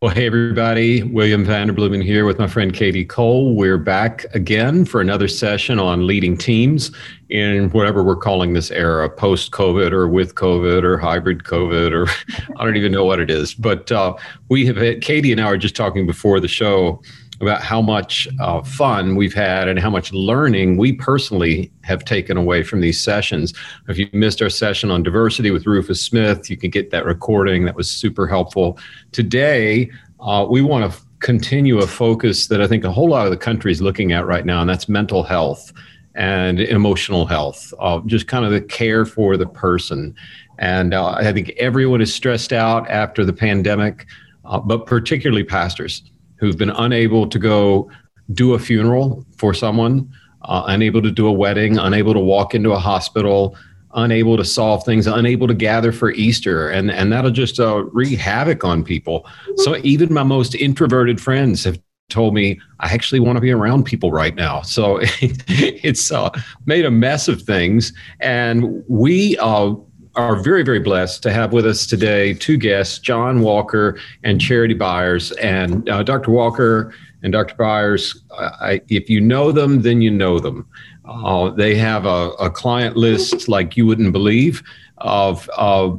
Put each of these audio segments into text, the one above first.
Well, hey, everybody. William Vanderbloemen here with my friend Katie Cole. We're back again for another session on leading teams in whatever we're calling this era post COVID or with COVID or hybrid COVID, or I don't even know what it is. But uh, we have had, Katie and I were just talking before the show about how much uh, fun we've had and how much learning we personally have taken away from these sessions. If you missed our session on diversity with Rufus Smith, you can get that recording. That was super helpful. Today, uh, we want to continue a focus that I think a whole lot of the country is looking at right now, and that's mental health and emotional health, uh, just kind of the care for the person. And uh, I think everyone is stressed out after the pandemic, uh, but particularly pastors who've been unable to go do a funeral for someone, uh, unable to do a wedding, unable to walk into a hospital, unable to solve things, unable to gather for Easter, and and that'll just uh, wreak havoc on people. So even my most introverted friends have told me I actually want to be around people right now. So it's uh, made a mess of things, and we. Uh, are very, very blessed to have with us today two guests, John Walker and Charity Byers. And uh, Dr. Walker and Dr. Byers, I, if you know them, then you know them. Uh, they have a, a, client list like you wouldn't believe of uh,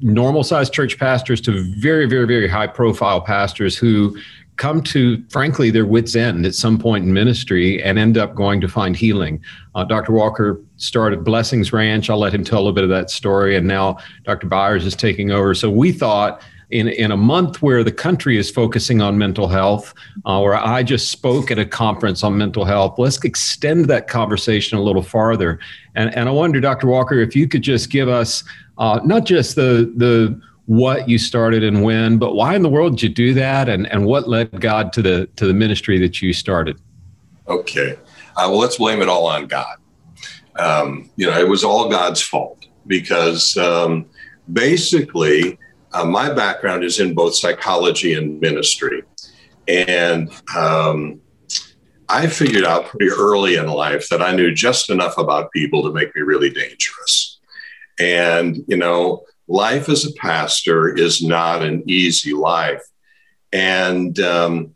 normal sized church pastors to very, very, very high profile pastors who come to, frankly, their wits' end at some point in ministry and end up going to find healing. Uh, Dr. Walker started Blessings Ranch. I'll let him tell a little bit of that story. And now Dr. Byers is taking over. So we thought in, in a month where the country is focusing on mental health, uh, where I just spoke at a conference on mental health, let's extend that conversation a little farther. And, and I wonder, Dr. Walker, if you could just give us uh, not just the, the what you started and when, but why in the world did you do that, and and what led God to the to the ministry that you started? Okay, uh, well, let's blame it all on God. Um, you know, it was all God's fault because um, basically uh, my background is in both psychology and ministry, and um, I figured out pretty early in life that I knew just enough about people to make me really dangerous. And you know, life as a pastor is not an easy life. And, um,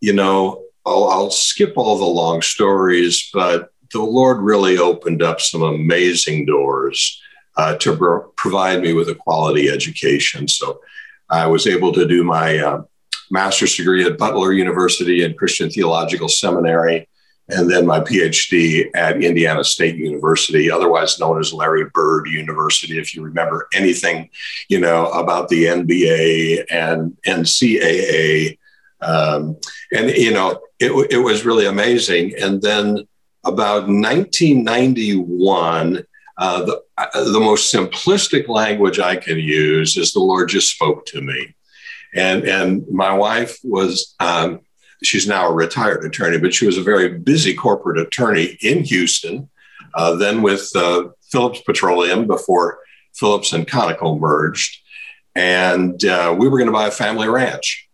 you know, I'll, I'll, skip all the long stories, but the Lord really opened up some amazing doors uh, to pro- provide me with a quality education. So I was able to do my uh, master's degree at Butler University and Christian Theological Seminary and then my PhD at Indiana State University, otherwise known as Larry Bird University. If you remember anything, you know about the NBA and NCAA, um, and you know it, it was really amazing. And then about 1991. Uh, the, uh, the most simplistic language I can use is the Lord just spoke to me. And, and my wife was um, She's now a retired attorney, but she was a very busy corporate attorney in Houston, uh, then with uh, Phillips Petroleum before Phillips and Conoco merged. And uh, we were going to buy a family ranch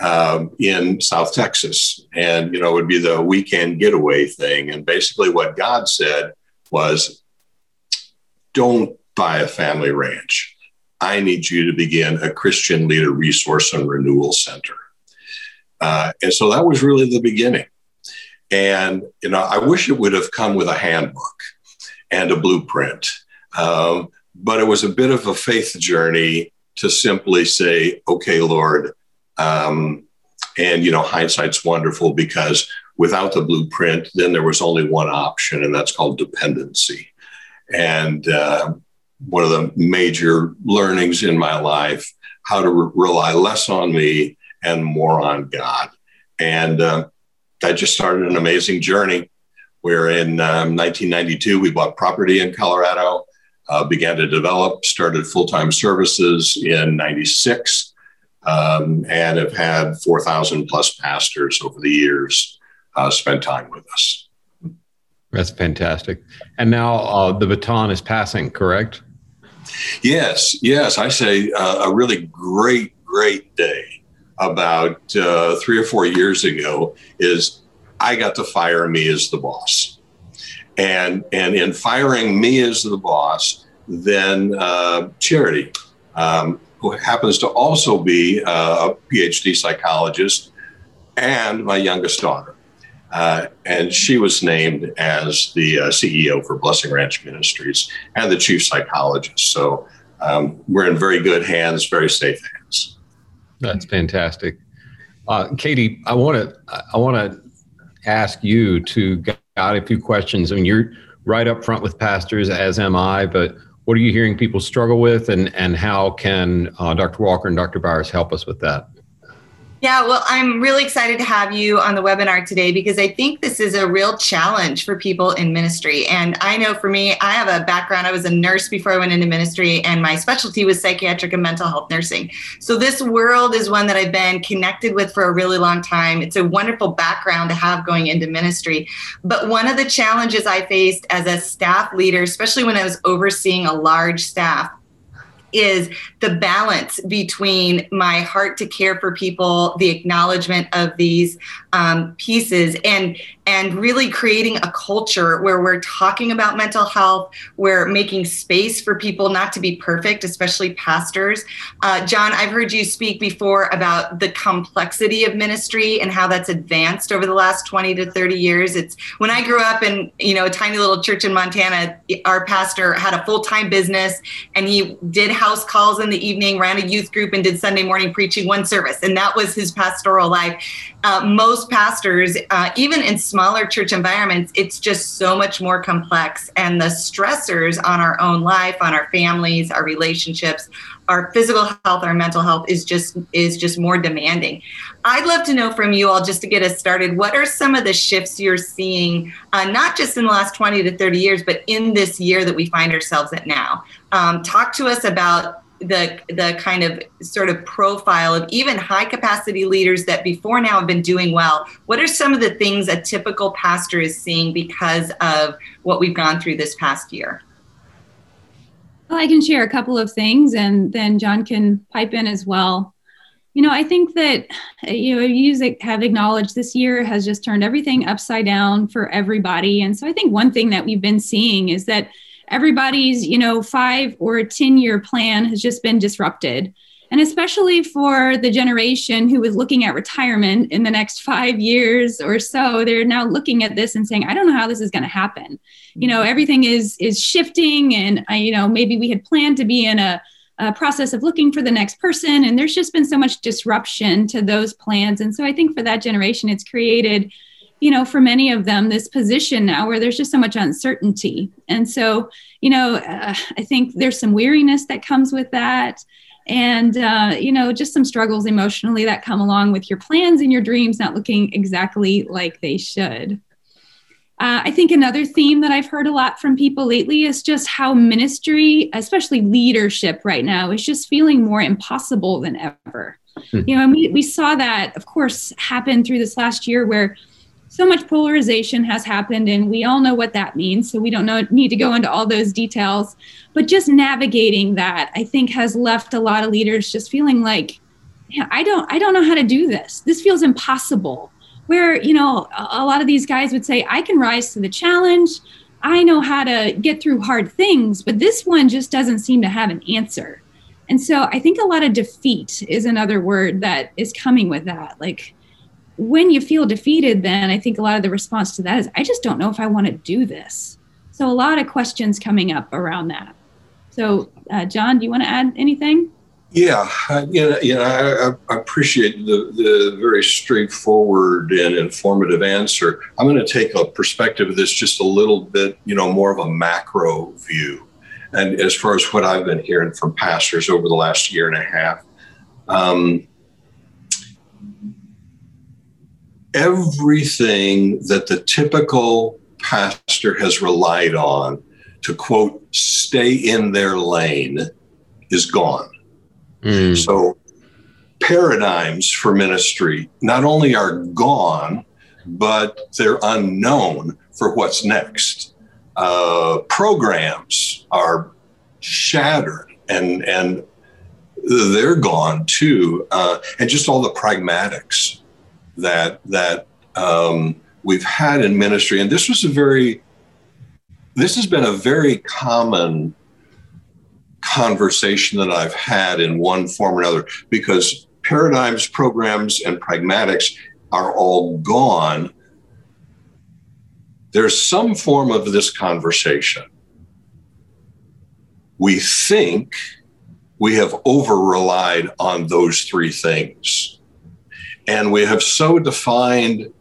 um, in South Texas. And, you know, it would be the weekend getaway thing. And basically, what God said was, don't buy a family ranch. I need you to begin a Christian leader resource and renewal center. Uh, and so that was really the beginning. And, you know, I wish it would have come with a handbook and a blueprint. Um, but it was a bit of a faith journey to simply say, okay, Lord, um, and, you know, hindsight's wonderful because without the blueprint, then there was only one option, and that's called dependency. And uh, one of the major learnings in my life, how to re- rely less on me and more on God. And uh, that just started an amazing journey where in um, 1992 we bought property in Colorado, uh, began to develop, started full time services in 96, um, and have had 4,000 plus pastors over the years uh, spend time with us. That's fantastic. And now uh, the baton is passing, correct? Yes, yes. I say uh, a really great, great day about uh, three or four years ago is I got to fire me as the boss. And, and in firing me as the boss, then uh, Charity, um, who happens to also be a PhD psychologist, and my youngest daughter. Uh, and she was named as the uh, CEO for Blessing Ranch Ministries and the chief psychologist. So um, we're in very good hands, very safe hands. That's fantastic. Uh, Katie, I want to I want to ask you to guide a few questions. I mean, you're right up front with pastors, as am I. But what are you hearing people struggle with, and and how can uh, Dr. Walker and Dr. Byers help us with that? Yeah, well, I'm really excited to have you on the webinar today because I think this is a real challenge for people in ministry. And I know for me, I have a background, I was a nurse before I went into ministry, and my specialty was psychiatric and mental health nursing. So this world is one that I've been connected with for a really long time. It's a wonderful background to have going into ministry. But one of the challenges I faced as a staff leader, especially when I was overseeing a large staff, is the balance between my heart to care for people, the acknowledgement of these um, pieces, and and really creating a culture where we're talking about mental health, we're making space for people not to be perfect, especially pastors. Uh, John, I've heard you speak before about the complexity of ministry and how that's advanced over the last 20 to 30 years. It's when I grew up in you know a tiny little church in Montana, our pastor had a full time business and he did house calls in the evening, ran a youth group, and did Sunday morning preaching one service, and that was his pastoral life. Uh, most pastors, uh, even in smaller church environments, it's just so much more complex. And the stressors on our own life, on our families, our relationships, our physical health, our mental health is just is just more demanding. I'd love to know from you all just to get us started. What are some of the shifts you're seeing, uh, not just in the last 20 to 30 years, but in this year that we find ourselves at now? Um, talk to us about the the kind of sort of profile of even high capacity leaders that before now have been doing well what are some of the things a typical pastor is seeing because of what we've gone through this past year i can share a couple of things and then john can pipe in as well. You know i think that you know you have acknowledged this year has just turned everything upside down for everybody. And so i think one thing that we've been seeing is that everybody's you know five or 10 year plan has just been disrupted and especially for the generation who is looking at retirement in the next five years or so they're now looking at this and saying i don't know how this is going to happen you know everything is is shifting and uh, you know maybe we had planned to be in a, a process of looking for the next person and there's just been so much disruption to those plans and so i think for that generation it's created you know, for many of them, this position now where there's just so much uncertainty. And so, you know, uh, I think there's some weariness that comes with that. And, uh, you know, just some struggles emotionally that come along with your plans and your dreams not looking exactly like they should. Uh, I think another theme that I've heard a lot from people lately is just how ministry, especially leadership right now, is just feeling more impossible than ever. Mm-hmm. You know, and we, we saw that, of course, happen through this last year where so much polarization has happened and we all know what that means so we don't know, need to go into all those details. But just navigating that i think has left a lot of leaders just feeling like yeah, i don't i don't know how to do this. This feels impossible. Where you know a, a lot of these guys would say i can rise to the challenge. I know how to get through hard things but this one just doesn't seem to have an answer. And so i think a lot of defeat is another word that is coming with that. Like when you feel defeated, then I think a lot of the response to that is, I just don't know if I want to do this. So a lot of questions coming up around that. So, uh, John, do you want to add anything? Yeah, you know, you know I, I, appreciate the, the very straightforward and informative answer. I'm going to take a perspective of this just a little bit, you know, more of a macro view. And as far as what I've been hearing from pastors over the last year and a half, um, everything that the typical pastor has relied on to quote stay in their lane is gone. Mm. so paradigms for ministry not only are gone but they're unknown for what's next. Uh, programs are shattered and and they're gone too. Uh, and just all the pragmatics that that um, we've had in ministry, and this was a very this has been a very common conversation that I've had in one form or another because paradigms, programs, and pragmatics are all gone. There's some form of this conversation. We think we have over relied on those three things. And we have so defined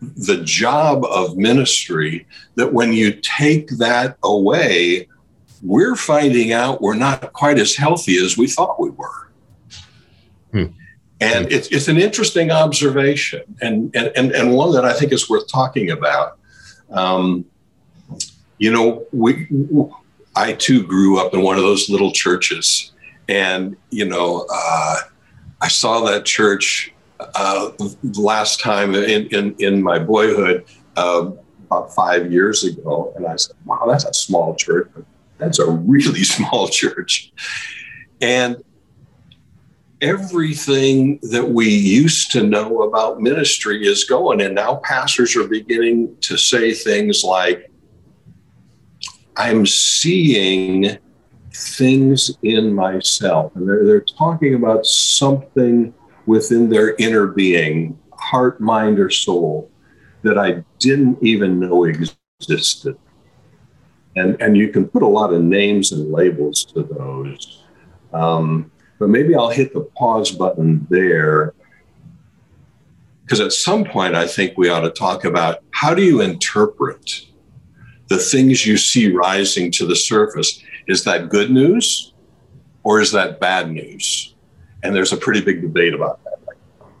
the job of ministry that when you take that away, we're finding out we're not quite as healthy as we thought we were. Hmm. And it's, it's an interesting observation and, and, and, and one that I think is worth talking about. Um, you know, we, I too grew up in one of those little churches. And, you know, uh, I saw that church uh, last time in, in, in my boyhood uh, about five years ago. And I said, wow, that's a small church. That's a really small church. And everything that we used to know about ministry is going. And now pastors are beginning to say things like, I'm seeing things in myself. And they're, they're talking about something within their inner being, heart, mind, or soul, that I didn't even know existed. And, and you can put a lot of names and labels to those. Um, but maybe I'll hit the pause button there. Because at some point, I think we ought to talk about how do you interpret the things you see rising to the surface? Is that good news or is that bad news? And there's a pretty big debate about that.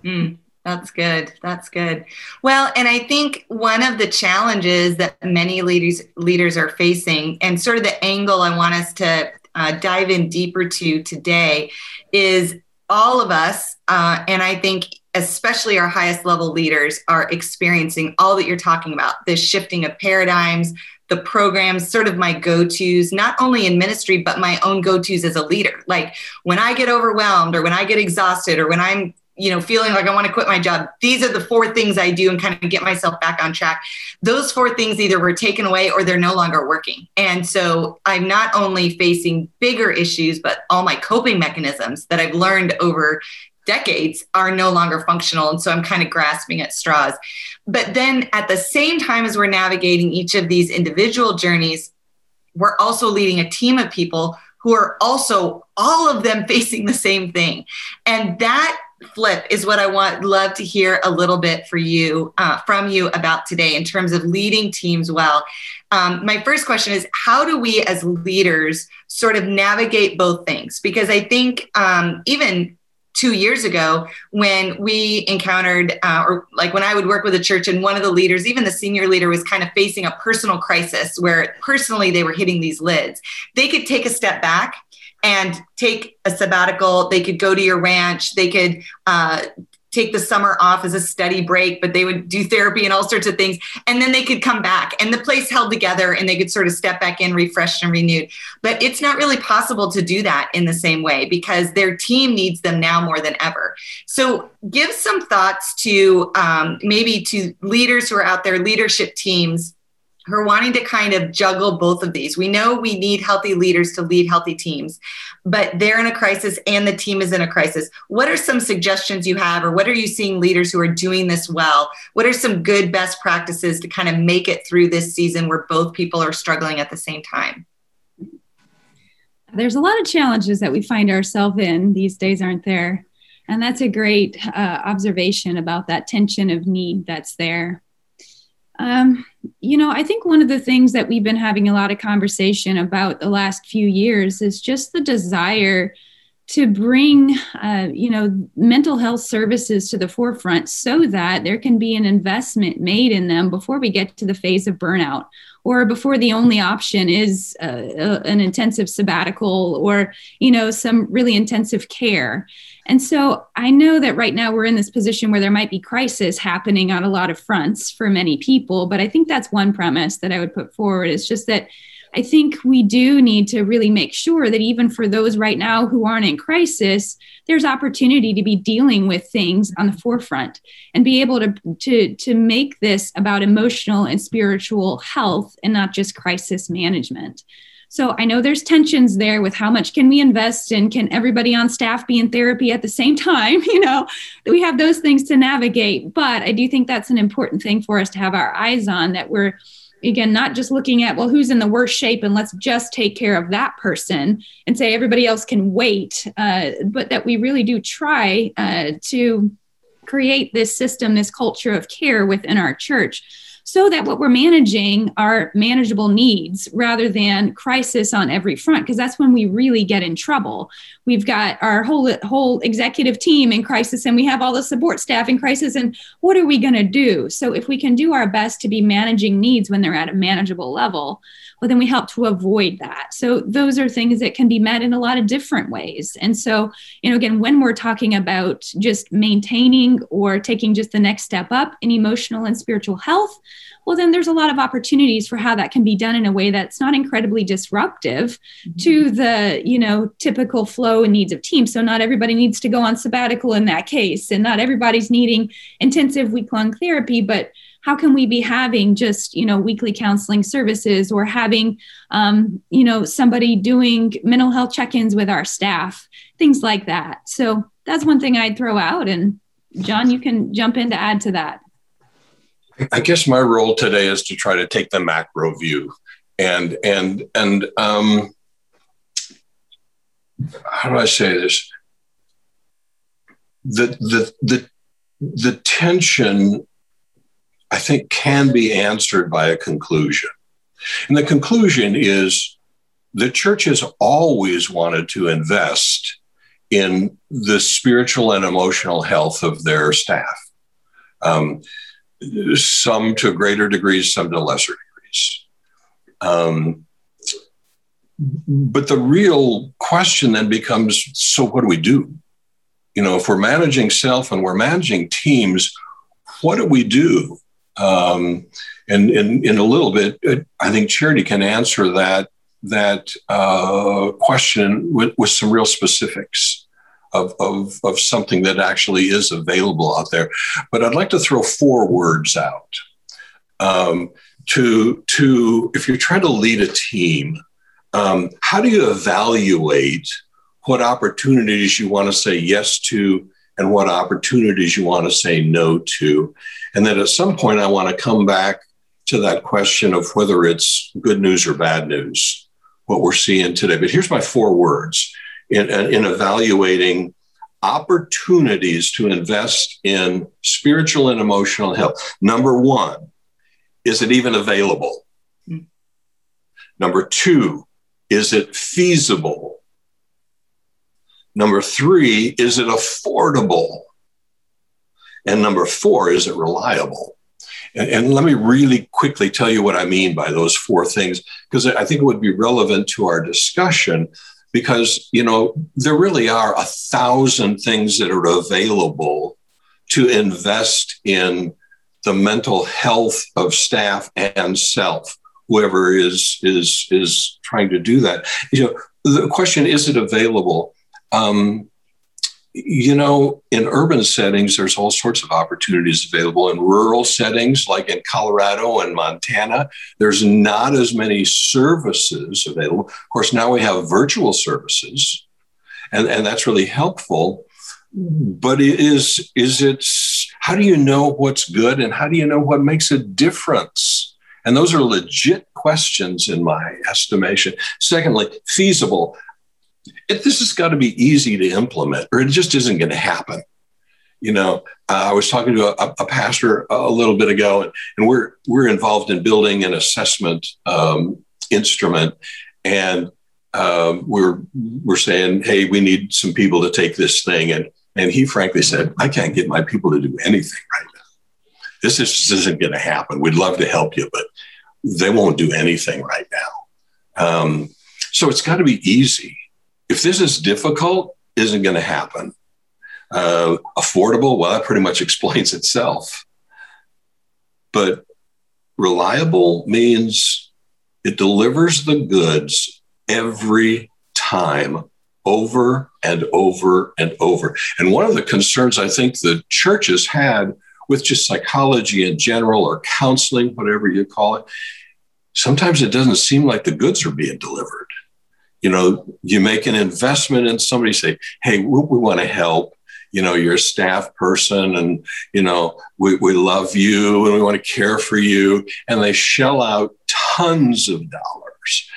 Mm, that's good. That's good. Well, and I think one of the challenges that many leaders leaders are facing, and sort of the angle I want us to uh, dive in deeper to today, is all of us, uh, and I think especially our highest level leaders, are experiencing all that you're talking about this shifting of paradigms, the programs, sort of my go tos, not only in ministry, but my own go tos as a leader. Like when I get overwhelmed or when I get exhausted or when I'm you know feeling like i want to quit my job these are the four things i do and kind of get myself back on track. Those four things either were taken away or they're no longer working. And so i'm not only facing bigger issues but all my coping mechanisms that i've learned over decades are no longer functional. And so i'm kind of grasping at straws but then at the same time as we're navigating each of these individual journeys, we're also leading a team of people who are also all of them facing the same thing. And that flip is what I want love to hear a little bit for you uh, from you about today in terms of leading teams well. Um, my first question is how do we as leaders sort of navigate both things? Because I think um, even two years ago when we encountered, uh, or like when I would work with a church and one of the leaders, even the senior leader, was kind of facing a personal crisis where personally they were hitting these lids. They could take a step back and take a sabbatical. They could go to your ranch. They could uh, take the summer off as a study break, but they would do therapy and all sorts of things. And then they could come back and the place held together and they could sort of step back in refreshed and renewed. But it's not really possible to do that in the same way because their team needs them now more than ever. So give some thoughts to um, maybe to leaders who are out there, leadership teams are wanting to kind of juggle both of these. We know we need healthy leaders to lead healthy teams, but they're in a crisis and the team is in a crisis. What are some suggestions you have, or what are you seeing leaders who are doing this well? What are some good best practices to kind of make it through this season where both people are struggling at the same time? There's a lot of challenges that we find ourselves in these days, aren't there? And that's a great uh, observation about that tension of need that's there. Um, you know, I think one of the things that we've been having a lot of conversation about the last few years is just the desire to bring, uh, you know, mental health services to the forefront so that there can be an investment made in them before we get to the phase of burnout or before the only option is uh, uh an intensive sabbatical or, you know, some really intensive care. And so I know that right now we're in this position where there might be crisis happening on a lot of fronts for many people, but I think that's one premise that I would put forward is just that I think we do need to really make sure that even for those right now who aren't in crisis, there's opportunity to be dealing with things on the forefront and be able to, to, to make this about emotional and spiritual health and not just crisis management. So I know there's tensions there with how much can we invest and can everybody on staff be in therapy at the same time? You know, we have those things to navigate. But I do think that's an important thing for us to have our eyes on that we're again not just looking at well who's in the worst shape and let's just take care of that person and say everybody else can wait uh, but that we really do try uh, to create this system this culture of care within our church so that what we're managing are manageable needs rather than crisis on every front because that's when we really get in trouble. We've got our whole whole executive team in crisis and we have all the support staff in crisis and what are we going to do? So if we can do our best to be managing needs when they're at a manageable level well then we help to avoid that. So those are things that can be met in a lot of different ways. And so you know again when we're talking about just maintaining or taking just the next step up in emotional and spiritual health well then there's a lot of opportunities for how that can be done in a way that's not incredibly disruptive mm-hmm. to the you know typical flow and needs of teams so not everybody needs to go on sabbatical in that case and not everybody's needing intensive week long therapy but how can we be having just you know weekly counseling services or having um, you know somebody doing mental health check-ins with our staff things like that. So that's one thing i'd throw out. And john you can jump in to add to that. I guess my role today is to try to take the macro view. And and and um, how do i say this? The the the the tension I think can be answered by a conclusion. And the conclusion is the church has always wanted to invest in the spiritual and emotional health of their staff. Um, some to greater degrees, some to lesser degrees. Um, but the real question then becomes so, what do we do? You know, if we're managing self and we're managing teams, what do we do? Um, and in, a little bit, uh, I think Charity can answer that that uh, question with, with some real specifics of, of, of something that actually is available out there. But I'd like to throw four words out. Um, to, to if you're trying to lead a team, um, how do you evaluate what opportunities you want to say yes to and what opportunities you want to say no to. And then at some point, I want to come back to that question of whether it's good news or bad news, what we're seeing today. But here's my four words in, in evaluating opportunities to invest in spiritual and emotional health. Number one, is it even available? Hmm. Number two, is it feasible? Number three, is it affordable? And number four, is it reliable? And, and, let me really quickly tell you what I mean by those four things, because I think it would be relevant to our discussion. Because, you know, there really are a thousand things that are available to invest in the mental health of staff and self, whoever is, is, is trying to do that. You know, the question is it available? Um, you know, in urban settings, there's all sorts of opportunities available. In rural settings, like in Colorado and Montana, there's not as many services available. Of course, now we have virtual services, and, and that's really helpful. But is is it? How do you know what's good, and how do you know what makes a difference? And those are legit questions in my estimation. Secondly, feasible it, this has got to be easy to implement, or it just isn't going to happen. You know, uh, I was talking to a, a, pastor a little bit ago, and, and we're we're involved in building an assessment um, instrument, and um, we're we're saying, hey, we need some people to take this thing, and and he frankly said, I can't get my people to do anything right now. This just isn't going to happen. We'd love to help you, but they won't do anything right now. Um, so it's got to be easy if this is difficult, isn't going to happen. Uh, affordable, well, that pretty much explains itself. But reliable means it delivers the goods every time over and over and over. And one of the concerns I think the churches had with just psychology in general or counseling, whatever you call it, sometimes it doesn't seem like the goods are being delivered. You know, you make an investment in somebody, say, hey, we, we want to help. You know, you're a staff person and, you know, we, we love you and we want to care for you. And they shell out tons of dollars.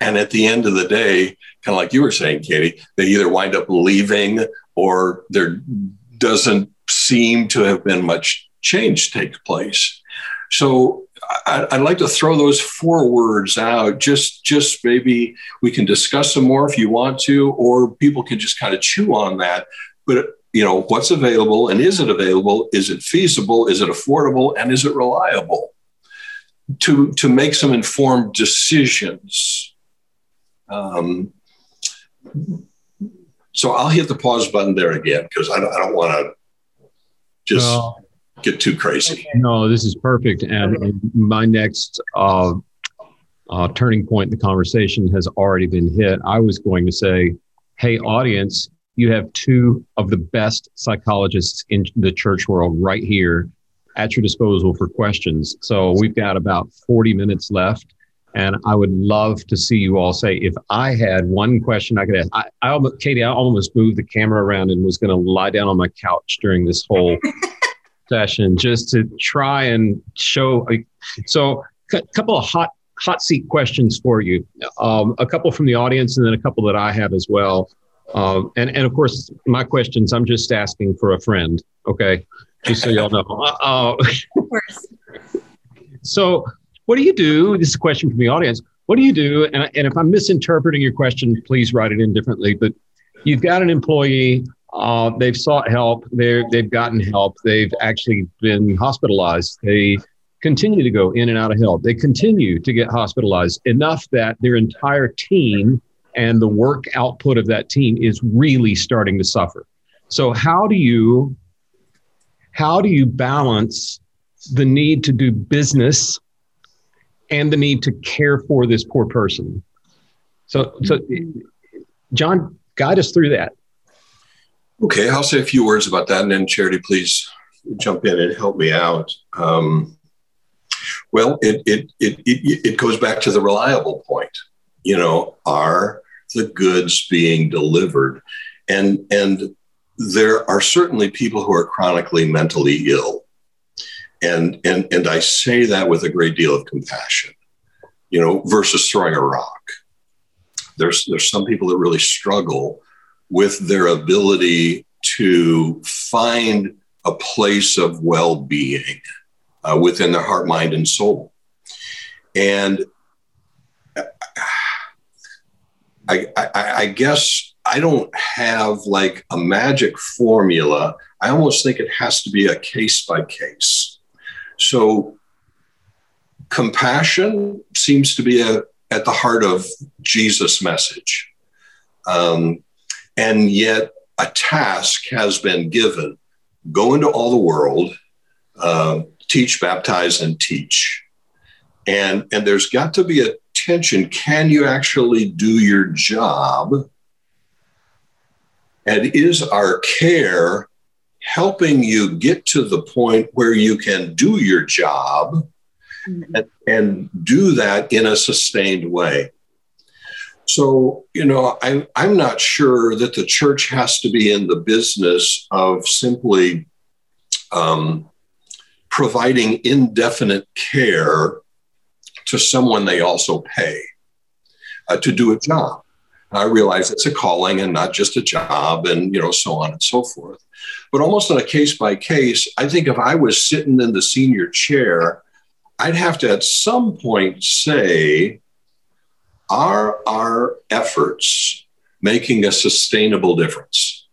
And at the end of the day, kind of like you were saying, Katie, they either wind up leaving or there doesn't seem to have been much change take place. So I'd like to throw those four words out. Just, just maybe we can discuss some more if you want to, or people can just kind of chew on that. But you know, what's available and is it available? Is it feasible? Is it affordable? And is it reliable? To to make some informed decisions. Um, so I'll hit the pause button there again because I don't, I don't want to just. No get too crazy. No, this is perfect. And my next uh, uh, turning point in the conversation has already been hit. I was going to say, hey, audience, you have two of the best psychologists in the church world right here at your disposal for questions. So we've got about 40 minutes left. And I would love to see you all say, if I had one question I could ask, I, I almost, Katie, I almost moved the camera around and was going to lie down on my couch during this whole session just to try and show. So, a couple of hot hot seat questions for you. Um, a couple from the audience, and then a couple that I have as well. Um, and and of course, my questions. I'm just asking for a friend. Okay, just so y'all know. Uh, of course. so, what do you do? This is a question from the audience. What do you do? And, and if I'm misinterpreting your question, please write it in differently. But you've got an employee uh, they've sought help. they they've gotten help. They've actually been hospitalized. They continue to go in and out of help. They continue to get hospitalized enough that their entire team and the work output of that team is really starting to suffer. So how do you how do you balance the need to do business and the need to care for this poor person? So so John, guide us through that. Okay, I'll say a few words about that, and then Charity, please jump in and help me out. Um, well, it, it it it it goes back to the reliable point. You know, are the goods being delivered? And and there are certainly people who are chronically mentally ill, and and and I say that with a great deal of compassion. You know, versus throwing a rock. There's there's some people that really struggle with their ability to find a place of well being uh, within their heart, mind, and soul. And I, I, I, guess I don't have like a magic formula. I almost think it has to be a case by case. So, compassion seems to be a, at the heart of Jesus' message. Um, and yet, a task has been given go into all the world, uh, teach, baptize, and teach. And, and there's got to be a tension. Can you actually do your job? And is our care helping you get to the point where you can do your job mm-hmm. and, and do that in a sustained way? So, you know, I'm, I'm not sure that the church has to be in the business of simply um, providing indefinite care to someone they also pay uh, to do a job. I realize it's a calling and not just a job, and you know, so on and so forth. But almost on a case by case, I think if I was sitting in the senior chair, I'd have to at some point say, are our efforts making a sustainable difference?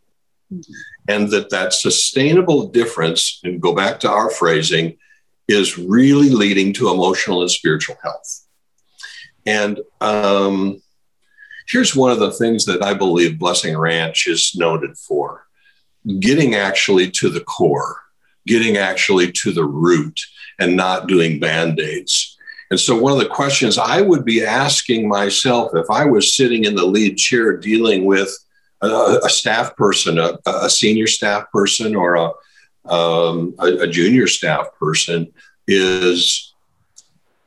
Mm-hmm. And that that sustainable difference, and go back to our phrasing, is really leading to emotional and spiritual health. And um, here's one of the things that I believe Blessing Ranch is noted for getting actually to the core, getting actually to the root, and not doing band aids. And so, one of the questions I would be asking myself if I was sitting in the lead chair dealing with a, a staff person, a, a, senior staff person, or a, um, a, junior staff person, is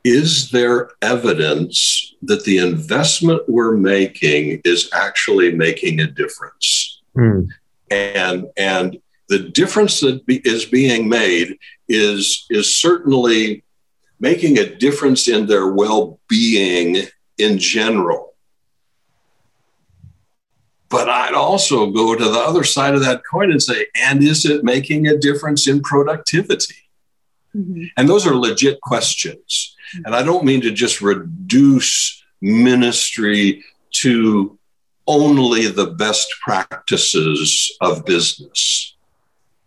is there evidence that the investment we're making is actually making a difference? Mm. And, and the difference that be, is being made is, is certainly making a difference in their well being in general. But I'd also go to the other side of that coin and say, and is it making a difference in productivity? Mm-hmm. And those are legit questions. Mm-hmm. And I don't mean to just reduce ministry to only the best practices of business.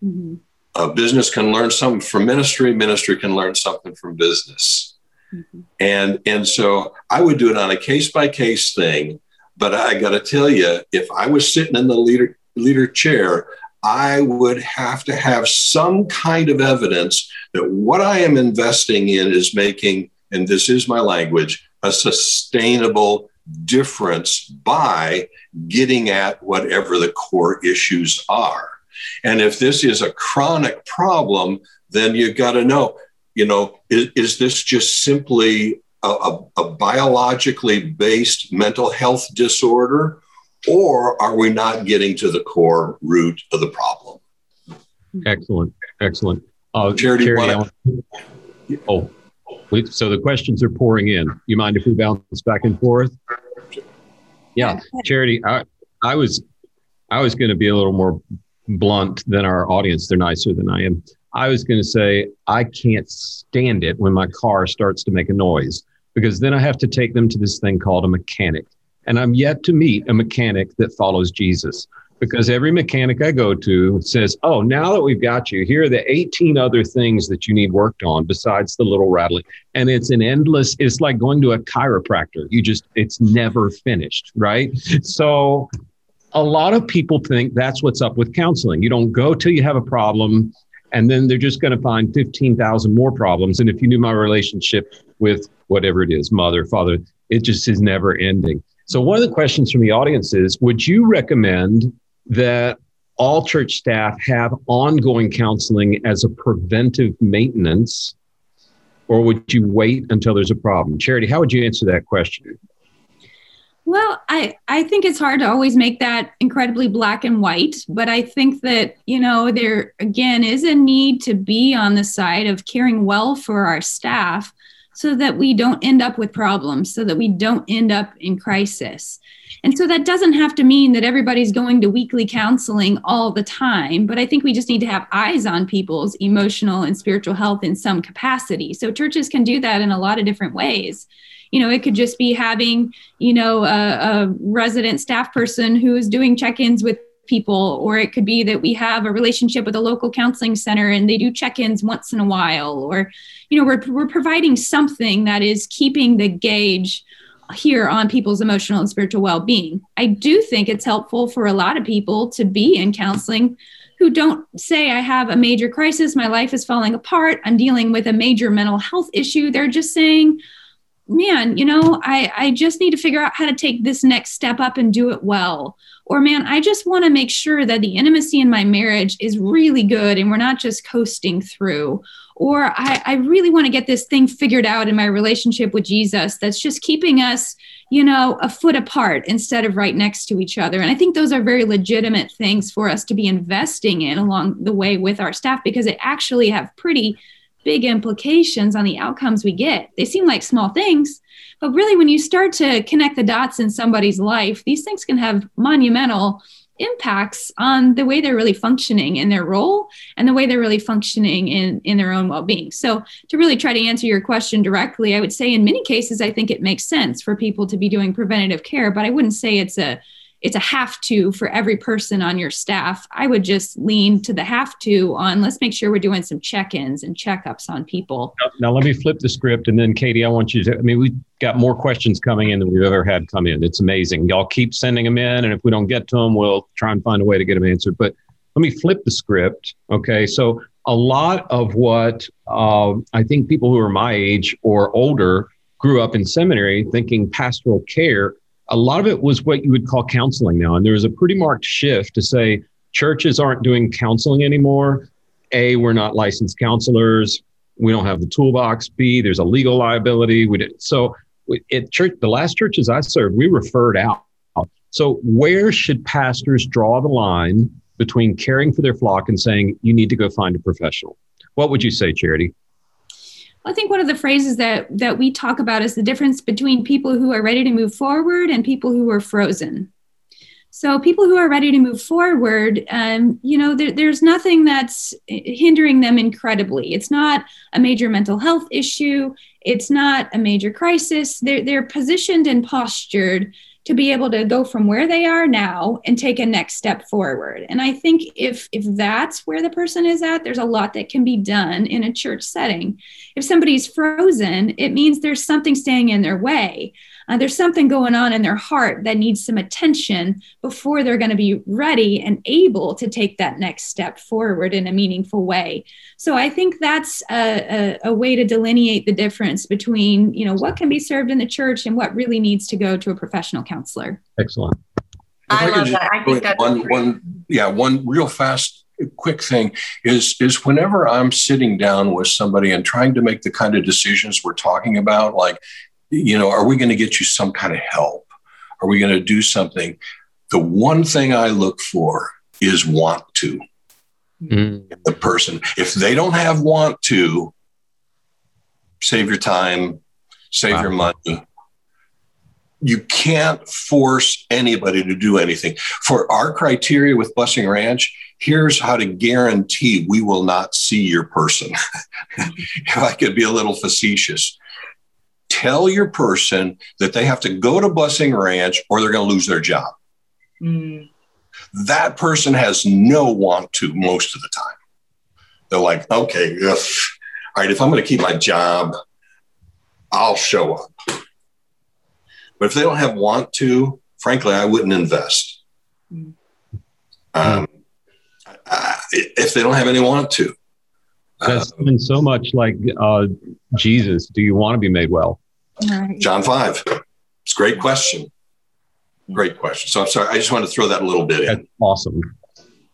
Mm-hmm. A business can learn something from ministry, ministry can learn something from business. Mm-hmm. And, and so I would do it on a case by case thing. But I got to tell you, if I was sitting in the leader, leader chair, I would have to have some kind of evidence that what I am investing in is making, and this is my language, a sustainable difference by getting at whatever the core issues are. And if this is a chronic problem, then you've got to know, you know, is, is, this just simply a, a, a biologically based mental health disorder? or are we not getting to the core root of the problem? Excellent, excellent. Uh, Charity, Charity oh, so the questions are pouring in. You mind if we bounce back and forth? Yeah, Charity, I, I was, I was going to be a little more blunt than our audience. They're nicer than I am. I was going to say I can't stand it when my car starts to make a noise because then I have to take them to this thing called a mechanic. And I'm yet to meet a mechanic that follows Jesus because every mechanic I go to says, Oh, now that we've got you, here are the 18 other things that you need worked on besides the little rattling. And it's an endless, it's like going to a chiropractor. You just, it's never finished, right? So a lot of people think that's what's up with counseling. You don't go till you have a problem and then they're just going to find 15,000 more problems. And if you knew my relationship with whatever it is, mother, father, it just is never ending. So, one of the questions from the audience is Would you recommend that all church staff have ongoing counseling as a preventive maintenance, or would you wait until there's a problem? Charity, how would you answer that question? Well, I, I think it's hard to always make that incredibly black and white, but I think that, you know, there again is a need to be on the side of caring well for our staff so that we don't end up with problems, so that we don't end up in crisis. And so that doesn't have to mean that everybody's going to weekly counseling all the time, but I think we just need to have eyes on people's emotional and spiritual health in some capacity. So churches can do that in a lot of different ways. You know, it could just be having, you know, a, a resident staff person who is doing check ins with people, or it could be that we have a relationship with a local counseling center and they do check ins once in a while, or, you know, we're, we're providing something that is keeping the gauge here on people's emotional and spiritual well being. I do think it's helpful for a lot of people to be in counseling who don't say, I have a major crisis, my life is falling apart, I'm dealing with a major mental health issue. They're just saying, man, you know, I, I just need to figure out how to take this next step up and do it well. Or, man, I just want to make sure that the intimacy in my marriage is really good and we're not just coasting through. Or, I, I really want to get this thing figured out in my relationship with Jesus that's just keeping us, you know, a foot apart instead of right next to each other. And I think those are very legitimate things for us to be investing in along the way with our staff because they actually have pretty big implications on the outcomes we get. They seem like small things, but really, when you start to connect the dots in somebody's life, these things can have monumental impacts on the way they're really functioning in their role and the way they're really functioning in in their own well-being so to really try to answer your question directly i would say in many cases i think it makes sense for people to be doing preventative care but i wouldn't say it's a it's a have to for every person on your staff. I would just lean to the have to on let's make sure we're doing some check ins and checkups on people. Now, now, let me flip the script. And then, Katie, I want you to, I mean, we've got more questions coming in than we've ever had come in. It's amazing. Y'all keep sending them in. And if we don't get to them, we'll try and find a way to get them answered. But let me flip the script. Okay. So, a lot of what uh, I think people who are my age or older grew up in seminary thinking pastoral care a lot of it was what you would call counseling now. And there was a pretty marked shift to say churches aren't doing counseling anymore. A, we're not licensed counselors. we don't have the toolbox. B, there's a legal liability. We did, so at church, the last churches I served, we referred out. So where should pastors draw the line between caring for their flock and saying you need to go find a professional? What would you say, Charity? I think one of the phrases that that we talk about is the difference between people who are ready to move forward and people who are frozen. So people who are ready to move forward, um, you know, there, there's nothing that's hindering them incredibly. It's not a major mental health issue. It's not a major crisis. They're, they're positioned and postured to be able to go from where they are now and take a next step forward. And I think if if that's where the person is at, there's a lot that can be done in a church setting. If somebody's frozen, it means there's something staying in their way uh, there's something going on in their heart that needs some attention before they're going to be ready and able to take that next step forward in a meaningful way. So I think that's a, a, a way to delineate the difference between, you know, what can be served in the church and what really needs to go to a professional counselor. Excellent. I, I love that. I think that's one, one, yeah, one real fast quick thing is is whenever I'm sitting down with somebody and trying to make the kind of decisions we're talking about, like you know, are we going to get you some kind of help? Are we going to do something? The one thing I look for is want to. Mm. The person, if they don't have want to, save your time, save wow. your money. You can't force anybody to do anything. For our criteria with Blessing Ranch, here's how to guarantee we will not see your person. if I could be a little facetious, tell your person that they have to go to Blessing Ranch or they're going to lose their job. Mm. That person has no want to most of the time. They're like, okay, ugh. all right, if I'm going to keep my job, I'll show up. But if they don't have want to, frankly, I wouldn't invest. Mm. Um, I, if they don't have any want to. That's um, so much like uh, Jesus. Do you want to be made well? John 5. It's a great question. Great question. So I'm sorry. I just want to throw that a little bit in. That's awesome.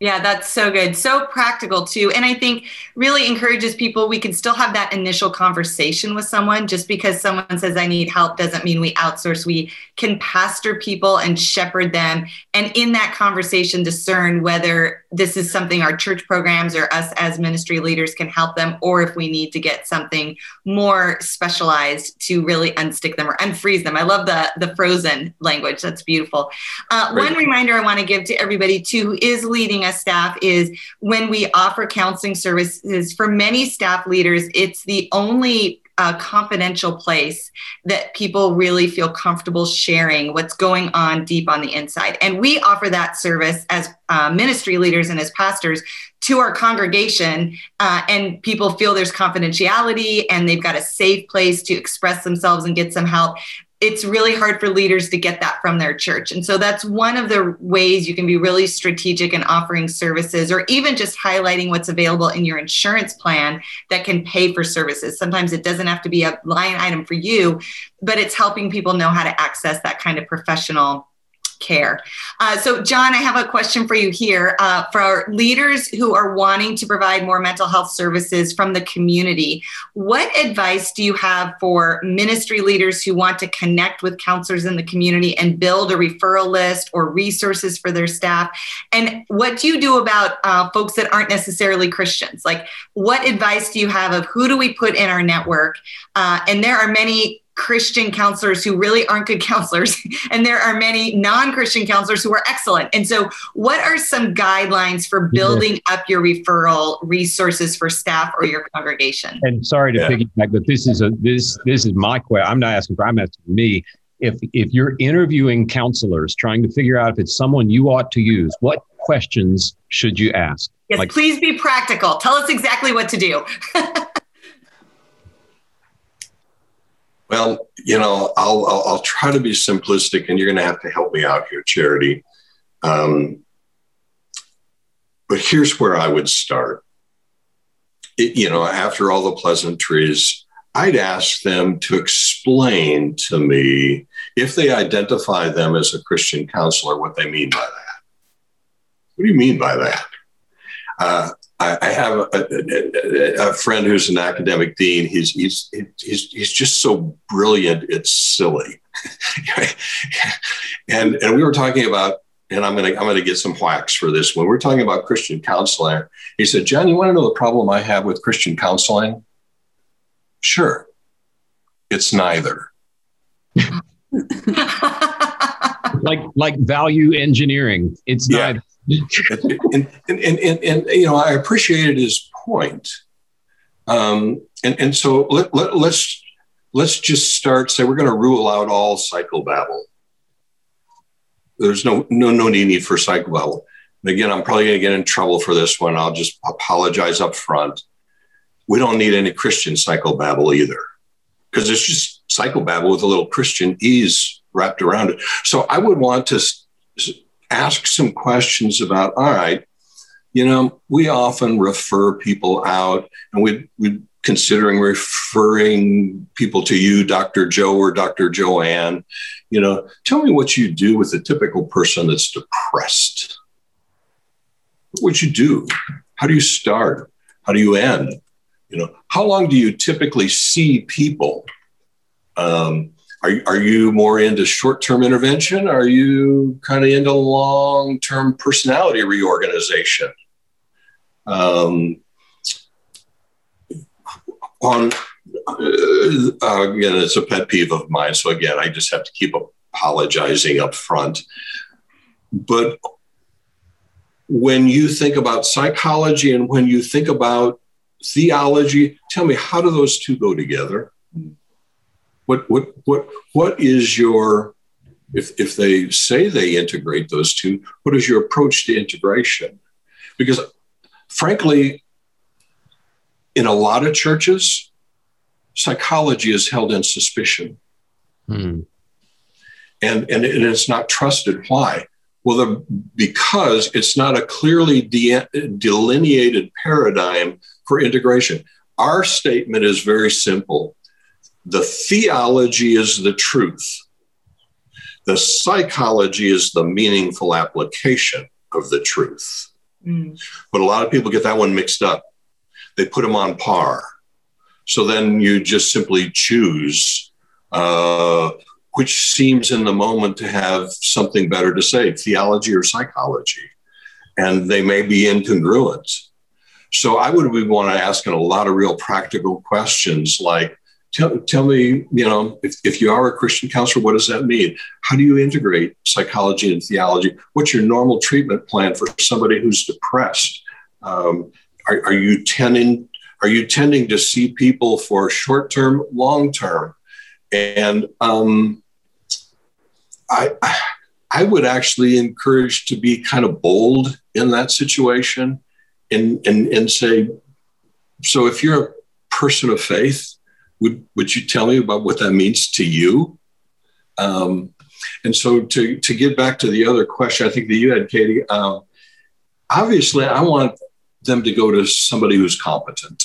Yeah, that's so good. So practical too. And I think really encourages people we can still have that initial conversation with someone. Just because someone says I need help doesn't mean we outsource. We can pastor people and shepherd them and in that conversation discern whether this is something our church programs or us as ministry leaders can help them or if we need to get something more specialized to really unstick them or unfreeze them. I love the the frozen language. That's beautiful. Uh, one reminder I want to give to everybody too who is leading staff is when we offer counseling services for many staff leaders, it's the only uh, confidential place that people really feel comfortable sharing what's going on deep on the inside. And we offer that service as uh, ministry leaders and as pastors to our congregation. Uh, and people feel there's confidentiality and they've got a safe place to express themselves and get some help it's really hard for leaders to get that from their church. And so that's one of the ways you can be really strategic in offering services or even just highlighting what's available in your insurance plan that can pay for services. Sometimes it doesn't have to be a line item for you, but it's helping people know how to access that kind of professional care. Uh, so, John, I have a question for you here. Uh, for our leaders who are wanting to provide more mental health services from the community, what advice do you have for ministry leaders who want to connect with counselors in the community and build a referral list or resources for their staff? And what do you do about uh, folks that aren't necessarily Christians? Like, what advice do you have of who do we put in our network? Uh, and there are many Christian counselors who really aren't good counselors, and there are many non Christian counselors who are excellent. And so, what are some guidelines for building yeah. up your referral resources for staff or your congregation? And sorry to yeah. piggyback, but this is a this this is my question. I'm not asking for. I'm asking for me. If if you're interviewing counselors, trying to figure out if it's someone you ought to use, what questions should you ask? Yes, like, please be practical. Tell us exactly what to do. Well, you know, I'll, I'll, I'll try to be simplistic, and you're going to have to help me out here, Charity. Um, but here's where I would start. It, you know, after all the pleasantries, I'd ask them to explain to me if they identify them as a Christian counselor, what they mean by that. What do you mean by that? Uh, I, I have a, a, a, friend who's an academic dean. He's he's he's he's just so brilliant. It's silly, and and we were talking about. And I'm gonna I'm gonna get some whacks for this. When we're talking about Christian counseling, he said, "John, you want to know the problem I have with Christian counseling?" Sure, it's neither. like like value engineering. It's yeah. neither and, and, and, and, you know, I appreciated his point. Um, and, and so let, let, let's, let's just start, say we're going to rule out all psychobabble. There's no, no, no need for psychobabble. And again, I'm probably going to get in trouble for this one. I'll just apologize up front. We don't need any Christian psychobabble either, because it's just psychobabble with a little Christianese wrapped around it. So I would want to ask some questions about, all right, you know, we often refer people out and we, we considering referring people to you, Dr. Joe or Dr. Joanne, you know, tell me what you do with a typical person that's depressed. What would you do? How do you start? How do you end? You know, how long do you typically see people? Um, are, are you more into short term intervention? Are you kind of into long term personality reorganization? Um, on uh, again, it's a pet peeve of mine. So again, I just have to keep apologizing up front. But when you think about psychology and when you think about theology, tell me how do those two go together? What what what what is your if if they say they integrate those two, what is your approach to integration? Because frankly, in a lot of churches, psychology is held in suspicion. Hmm. And, and, and it's not trusted. Why? Well, the, because it's not a clearly de- delineated paradigm for integration. Our statement is very simple the theology is the truth. The psychology is the meaningful application of the truth. Mm. But a lot of people get that one mixed up. They put them on par. So then you just simply choose uh, which seems in the moment to have something better to say, theology or psychology. And they may be incongruent. So I would want to ask a lot of real practical questions like, tell, tell me, you know, if, if you are a Christian counselor, what does that mean? How do you integrate psychology and theology? What's your normal treatment plan for somebody who's depressed? Um, are, are you tending are you tending to see people for short term, long term? And um, I I would actually encourage to be kind of bold in that situation and and and say, so if you're a person of faith, would would you tell me about what that means to you? Um, and so to to get back to the other question, I think that you had, Katie. Um, obviously, I want them to go to somebody who's competent,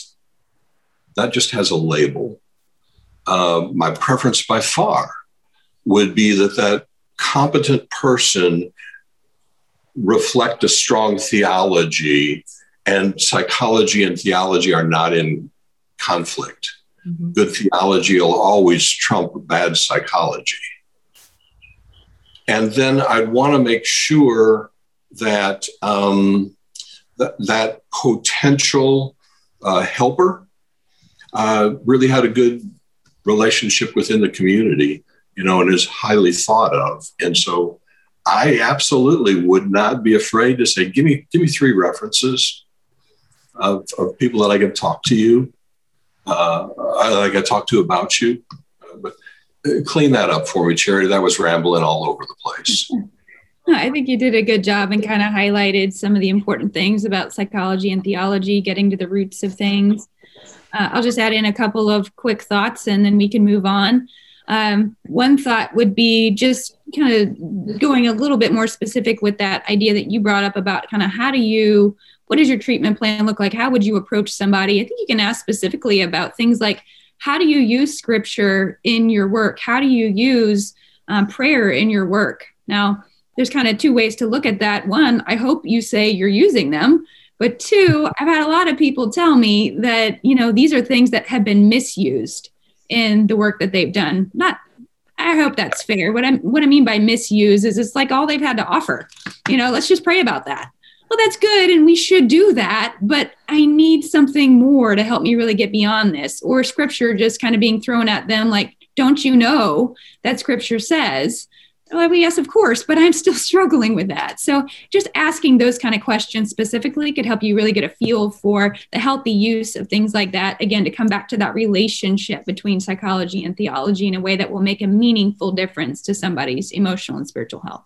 That just has a label. Uh, my preference by far would be that that competent person reflect a strong theology and psychology and theology are not in conflict mm-hmm. good theology will always trump bad psychology. And then I'd want to make sure that um, th- that potential uh, helper uh, really had a good relationship within the community, you know, and is highly thought of. And so I absolutely would not be afraid to say, give me, give me three references of, of people that I can talk to you uh, I, like I talked to about you. Uh, but uh, clean that up for me, Charity. That was rambling all over the place. I think you did a good job and kind of highlighted some of the important things about psychology and theology, getting to the roots of things. Uh, I'll just add in a couple of quick thoughts and then we can move on. Um, one thought would be just kind of going a little bit more specific with that idea that you brought up about kind of how do you what does your treatment plan look like? How would you approach somebody? I think you can ask specifically about things like how do you use scripture in your work? How do you use um, prayer in your work? Now, there's kind of two ways to look at that. One, I hope you say you're using them But two, I've had a lot of people tell me that, you know, these are things that have been misused in the work that they've done. Not I hope that's fair. What I what I mean by misuse is it's like all they've had to offer. You know, let's just pray about that. Well, that's good and we should do that, but I need something more to help me really get beyond this. Or scripture just kind of being thrown at them like, don't you know that scripture says? Well, yes, of course, but I'm still struggling with that. So, just asking those kind of questions specifically could help you really get a feel for the healthy use of things like that. Again, to come back to that relationship between psychology and theology in a way that will make a meaningful difference to somebody's emotional and spiritual health.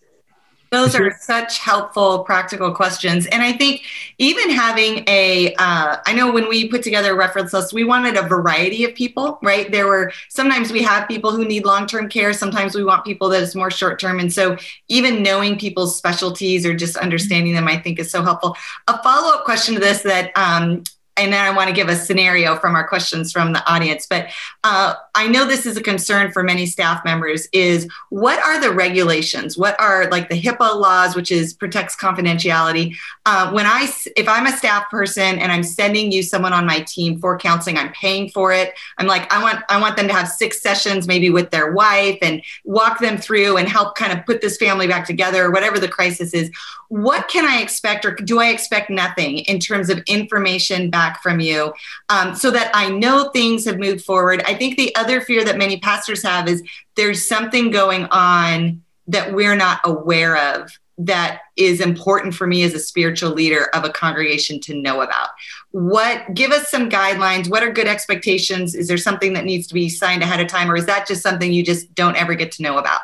Those are such helpful, practical questions. And I think even having a, uh, I know when we put together a reference list, we wanted a variety of people, right? There were sometimes we have people who need long term care, sometimes we want people that is more short term. And so even knowing people's specialties or just understanding them, I think is so helpful. A follow up question to this that um, and then I want to give a scenario from our questions from the audience. But uh, I know this is a concern for many staff members. Is what are the regulations? What are like the HIPAA laws, which is protects confidentiality? Uh, when I, if I'm a staff person and I'm sending you someone on my team for counseling, I'm paying for it. I'm like, I want, I want them to have six sessions, maybe with their wife, and walk them through and help kind of put this family back together, or whatever the crisis is. What can I expect, or do I expect nothing in terms of information back? from you um, so that I know things have moved forward. I think the other fear that many pastors have is there's something going on that we're not aware of that is important for me as a spiritual leader of a congregation to know about what give us some guidelines what are good expectations is there something that needs to be signed ahead of time or is that just something you just don't ever get to know about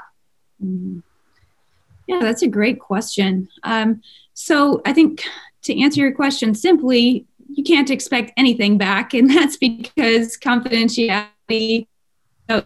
mm-hmm. yeah that's a great question um, so i think to answer your question simply you can't expect anything back. And that's because confidentiality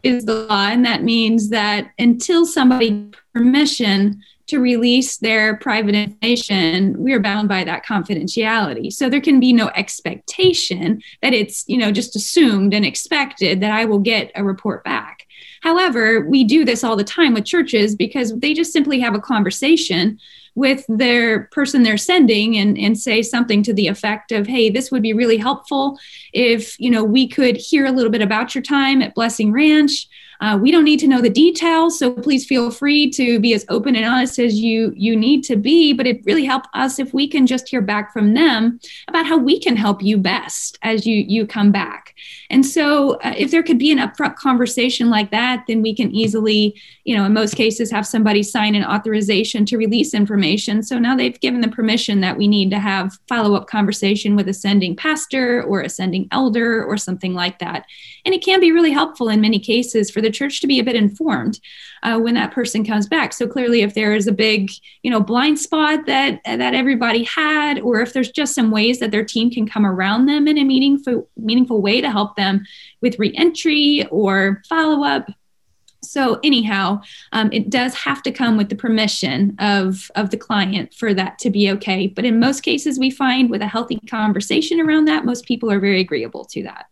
is the law. And that means that until somebody permission to release their private information, we're bound by that confidentiality. So there can be no expectation that it's, you know, just assumed and expected that I will get a report back. However, we do this all the time with churches because they just simply have a conversation with their person they're sending and, and say something to the effect of hey this would be really helpful if you know we could hear a little bit about your time at blessing ranch uh, we don't need to know the details, so please feel free to be as open and honest as you you need to be. But it really helps us if we can just hear back from them about how we can help you best as you you come back. And so, uh, if there could be an upfront conversation like that, then we can easily, you know, in most cases, have somebody sign an authorization to release information. So now they've given the permission that we need to have follow up conversation with a sending pastor or a sending elder or something like that. And it can be really helpful in many cases for the church to be a bit informed uh, when that person comes back. So clearly, if there is a big, you know, blind spot that that everybody had, or if there's just some ways that their team can come around them in a meaningful meaningful way to help them with reentry or follow up. So anyhow, um, it does have to come with the permission of of the client for that to be okay. But in most cases, we find with a healthy conversation around that, most people are very agreeable to that.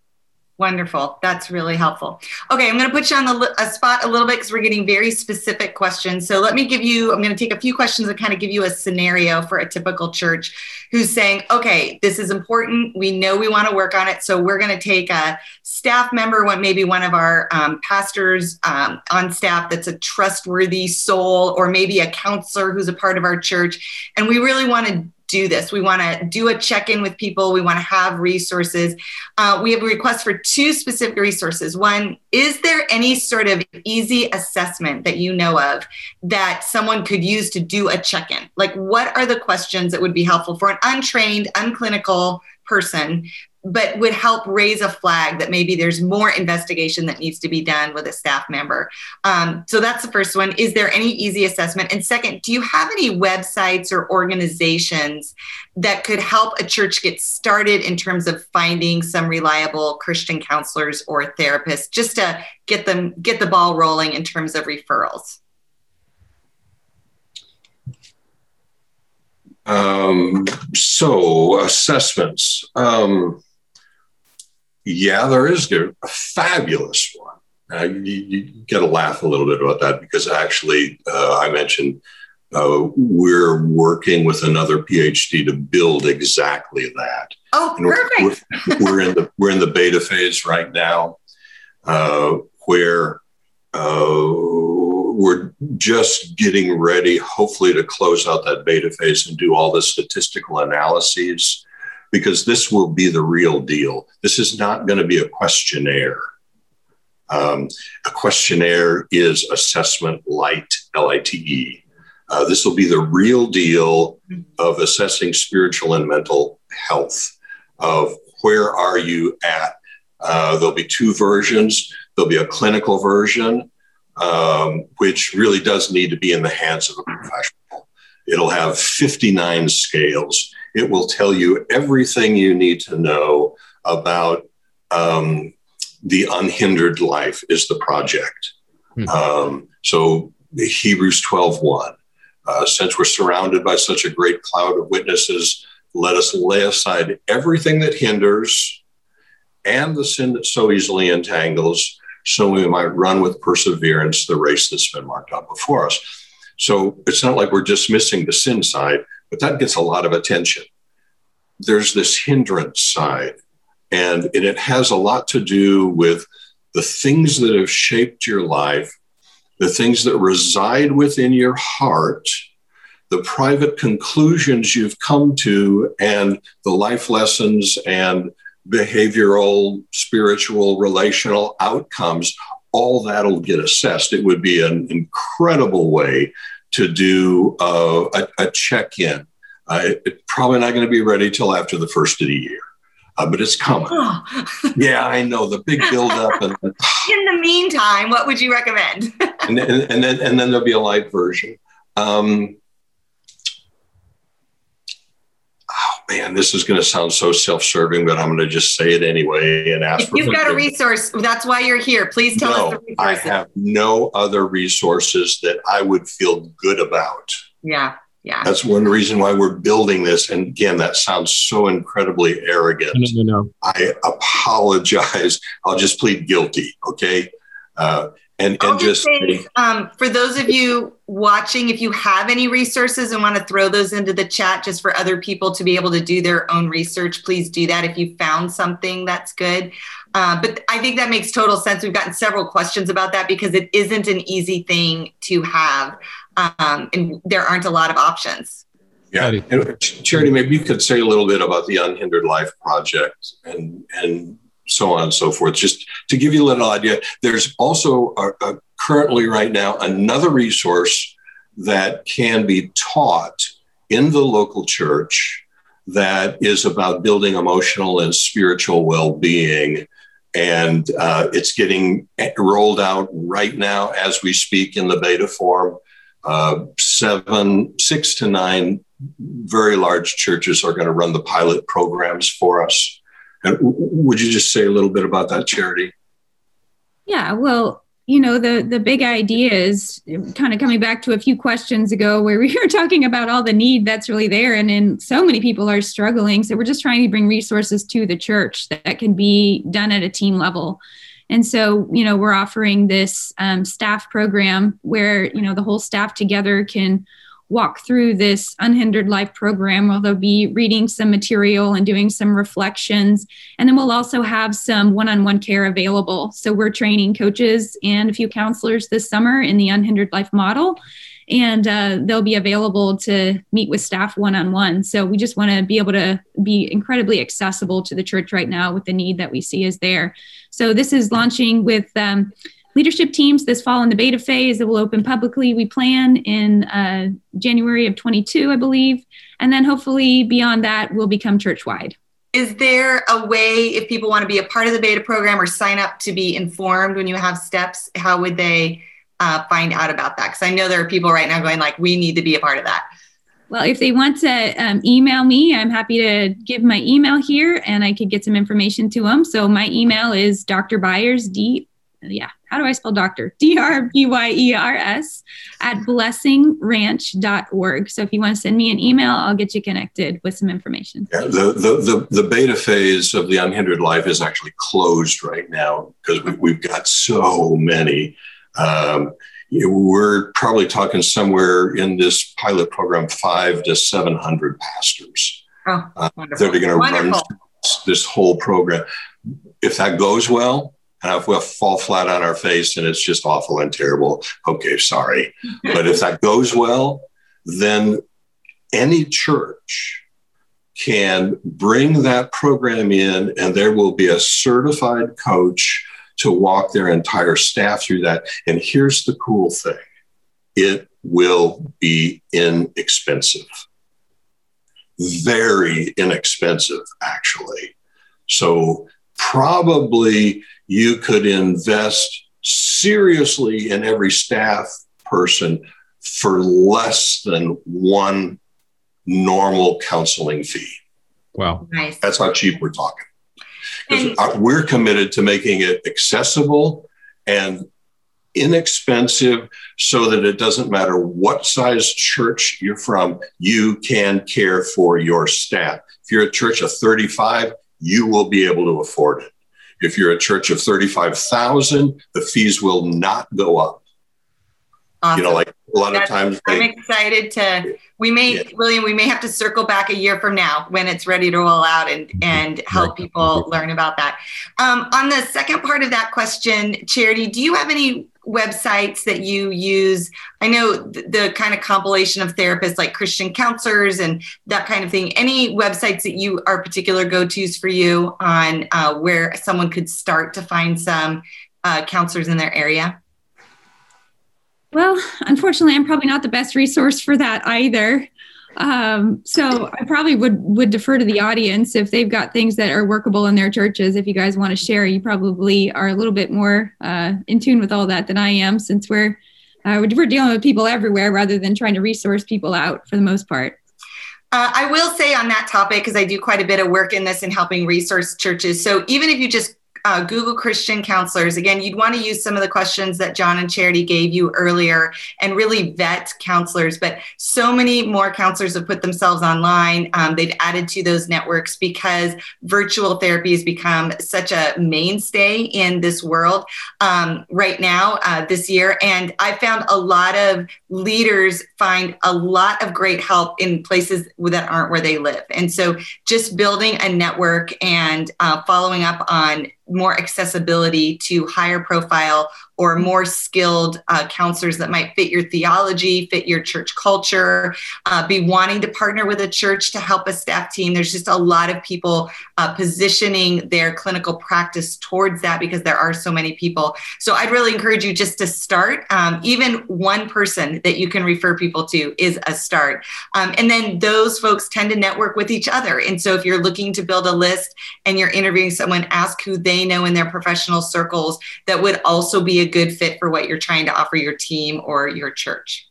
Wonderful. That's really helpful. Okay, I'm going to put you on the a spot a little bit because we're getting very specific questions. So let me give you, I'm going to take a few questions and kind of give you a scenario for a typical church who's saying, okay, this is important. We know we want to work on it. So we're going to take a staff member, maybe one of our um, pastors um, on staff that's a trustworthy soul, or maybe a counselor who's a part of our church. And we really want to do this. We want to do a check in with people. We want to have resources. Uh, we have a request for two specific resources. One, is there any sort of easy assessment that you know of that someone could use to do a check in? Like, what are the questions that would be helpful for an untrained, unclinical person but would help raise a flag that maybe there's more investigation that needs to be done with a staff member. Um, so that's the first one. Is there any easy assessment? And second, do you have any websites or organizations that could help a church get started in terms of finding some reliable Christian counselors or therapists just to get them get the ball rolling in terms of referrals? Um, so assessments. Um, yeah, there is a fabulous one. Uh, you, you get to laugh a little bit about that because actually, uh, I mentioned uh, we're working with another PhD to build exactly that. Oh, perfect. We're, we're, in the we're in the beta phase right now, uh, where uh, we're just getting ready, hopefully, to close out that beta phase and do all the statistical analyses, because this will be the real deal. This is not going to be a questionnaire. Um, a questionnaire is assessment light, L I T E. Uh, this will be the real deal of assessing spiritual and mental health, of where are you at. Uh, there'll be two versions. There'll be a clinical version, um, which really does need to be in the hands of a professional. It'll have 59 scales. It will tell you everything you need to know about um, the unhindered life is the project. Mm-hmm. Um, so Hebrews 12, 1. Uh, since we're surrounded by such a great cloud of witnesses, let us lay aside everything that hinders and the sin that so easily entangles, so we might run with perseverance the race that's been marked out before us. So it's not like we're dismissing the sin side, but that gets a lot of attention. There's this hindrance side, and, and it has a lot to do with the things that have shaped your life the things that reside within your heart, the private conclusions you've come to, and the life lessons and behavioral, spiritual, relational outcomes, all that'll get assessed. It would be an incredible way to do uh, a, a check in. Uh, it's probably not going to be ready till after the first of the year uh, but it's coming. Oh. yeah, I know the big buildup. And in the meantime, what would you recommend? and, then, and then and then there'll be a light version. Um, oh man, this is going to sound so self-serving, but I'm going to just say it anyway and ask. If you've got a resource, that's why you're here. Please tell no, us the resources. I have no other resources that I would feel good about. Yeah. Yeah. That's one reason why we're building this. And again, that sounds so incredibly arrogant. No, no, no. I apologize. I'll just plead guilty. Okay. Uh, and, and just, say, um, for those of you watching, if you have any resources and want to throw those into the chat just for other people to be able to do their own research, please do that if you found something that's good. Uh, but I think that makes total sense. We've gotten several questions about that because it isn't an easy thing to have um, and there aren't a lot of options. Yeah, and Charity, maybe you could say a little bit about the Unhindered Life Project and and so on and so forth, just to give you a little idea. There's also a, a, currently right now another resource that can be taught in the local church that is about building emotional and spiritual well-being and uh, it's getting rolled out right now as we speak in the beta form uh, seven, six to nine very large churches are going to run the pilot programs for us. And would you just say a little bit about that charity? Yeah, well, you know, the the big idea is kind of coming back to a few questions ago where we were talking about all the need that's really there, and then so many people are struggling. So we're just trying to bring resources to the church that can be done at a team level. And so, you know, we're offering this um, staff program where, you know, the whole staff together can walk through this unhindered life program where they'll be reading some material and doing some reflections and then we'll also have some one-on-one care available so we're training coaches and a few counselors this summer in the unhindered life model and uh, they'll be available to meet with staff one on one. So we just want to be able to be incredibly accessible to the church right now with the need that we see is there. So this is launching with. Um, leadership teams this fall in the beta phase that will open publicly we plan in uh, january of 22 i believe and then hopefully beyond that we'll become church wide is there a way if people want to be a part of the beta program or sign up to be informed when you have steps how would they uh, find out about that? Because I know there are people right now going like, we need to be a part of that. Well, if they want to um, email me, I'm happy to give my email here and I could get some information to them. So my email is Dr. Byers, D, yeah, how do I spell doctor? D R B Y E R S at blessingranch.org. So if you want to send me an email, I'll get you connected with some information. Yeah, the, the, the, the beta phase of the Unhindered Life is actually closed right now because we, we've got so many um, we're probably talking somewhere in this pilot program five to 700 pastors oh, uh, that are going to run this whole program. If that goes well, and if we fall flat on our face and it's just awful and terrible, okay, sorry. but if that goes well, then any church can bring that program in and there will be a certified coach to walk their entire staff through that. And here's the cool thing it will be inexpensive, very inexpensive, actually. So, probably you could invest seriously in every staff person for less than one normal counseling fee. Wow. Nice. That's how cheap we're talking. Because uh, we're committed to making it accessible and inexpensive so that it doesn't matter what size church you're from, you can care for your staff. If you're a church of 35, you will be able to afford it. If you're a church of 35,000, the fees will not go up. Awesome. You know, like a lot That's, of times. They, I'm excited to. We may, yeah. William, we may have to circle back a year from now when it's ready to roll out and and help people learn about that. Um, on the second part of that question, Charity, do you have any websites that you use? I know the, the, kind of compilation of therapists like Christian counselors and that kind of thing. Any websites that you are particular go tos for you on uh, where someone could start to find some uh, counselors in their area? Well, unfortunately, I'm probably not the best resource for that either. Um, so I probably would would defer to the audience if they've got things that are workable in their churches. If you guys want to share, you probably are a little bit more uh, in tune with all that than I am, since we're uh, we're dealing with people everywhere rather than trying to resource people out for the most part. Uh, I will say on that topic, because I do quite a bit of work in this and helping resource churches. So even if you just uh, Google Christian counselors. Again, you'd want to use some of the questions that John and Charity gave you earlier and really vet counselors. But so many more counselors have put themselves online. Um, they've added to those networks because virtual therapy has become such a mainstay in this world um, right now, uh, this year. And I found a lot of leaders find a lot of great help in places that aren't where they live. And so just building a network and uh, following up on more accessibility to higher profile or more skilled uh, counselors that might fit your theology, fit your church culture, uh, be wanting to partner with a church to help a staff team. There's just a lot of people uh, positioning their clinical practice towards that because there are so many people. So I'd really encourage you just to start. Um, even one person that you can refer people to is a start. Um, and then those folks tend to network with each other. And so if you're looking to build a list and you're interviewing someone, ask who they know in their professional circles that would also be a good fit for what you're trying to offer your team or your church.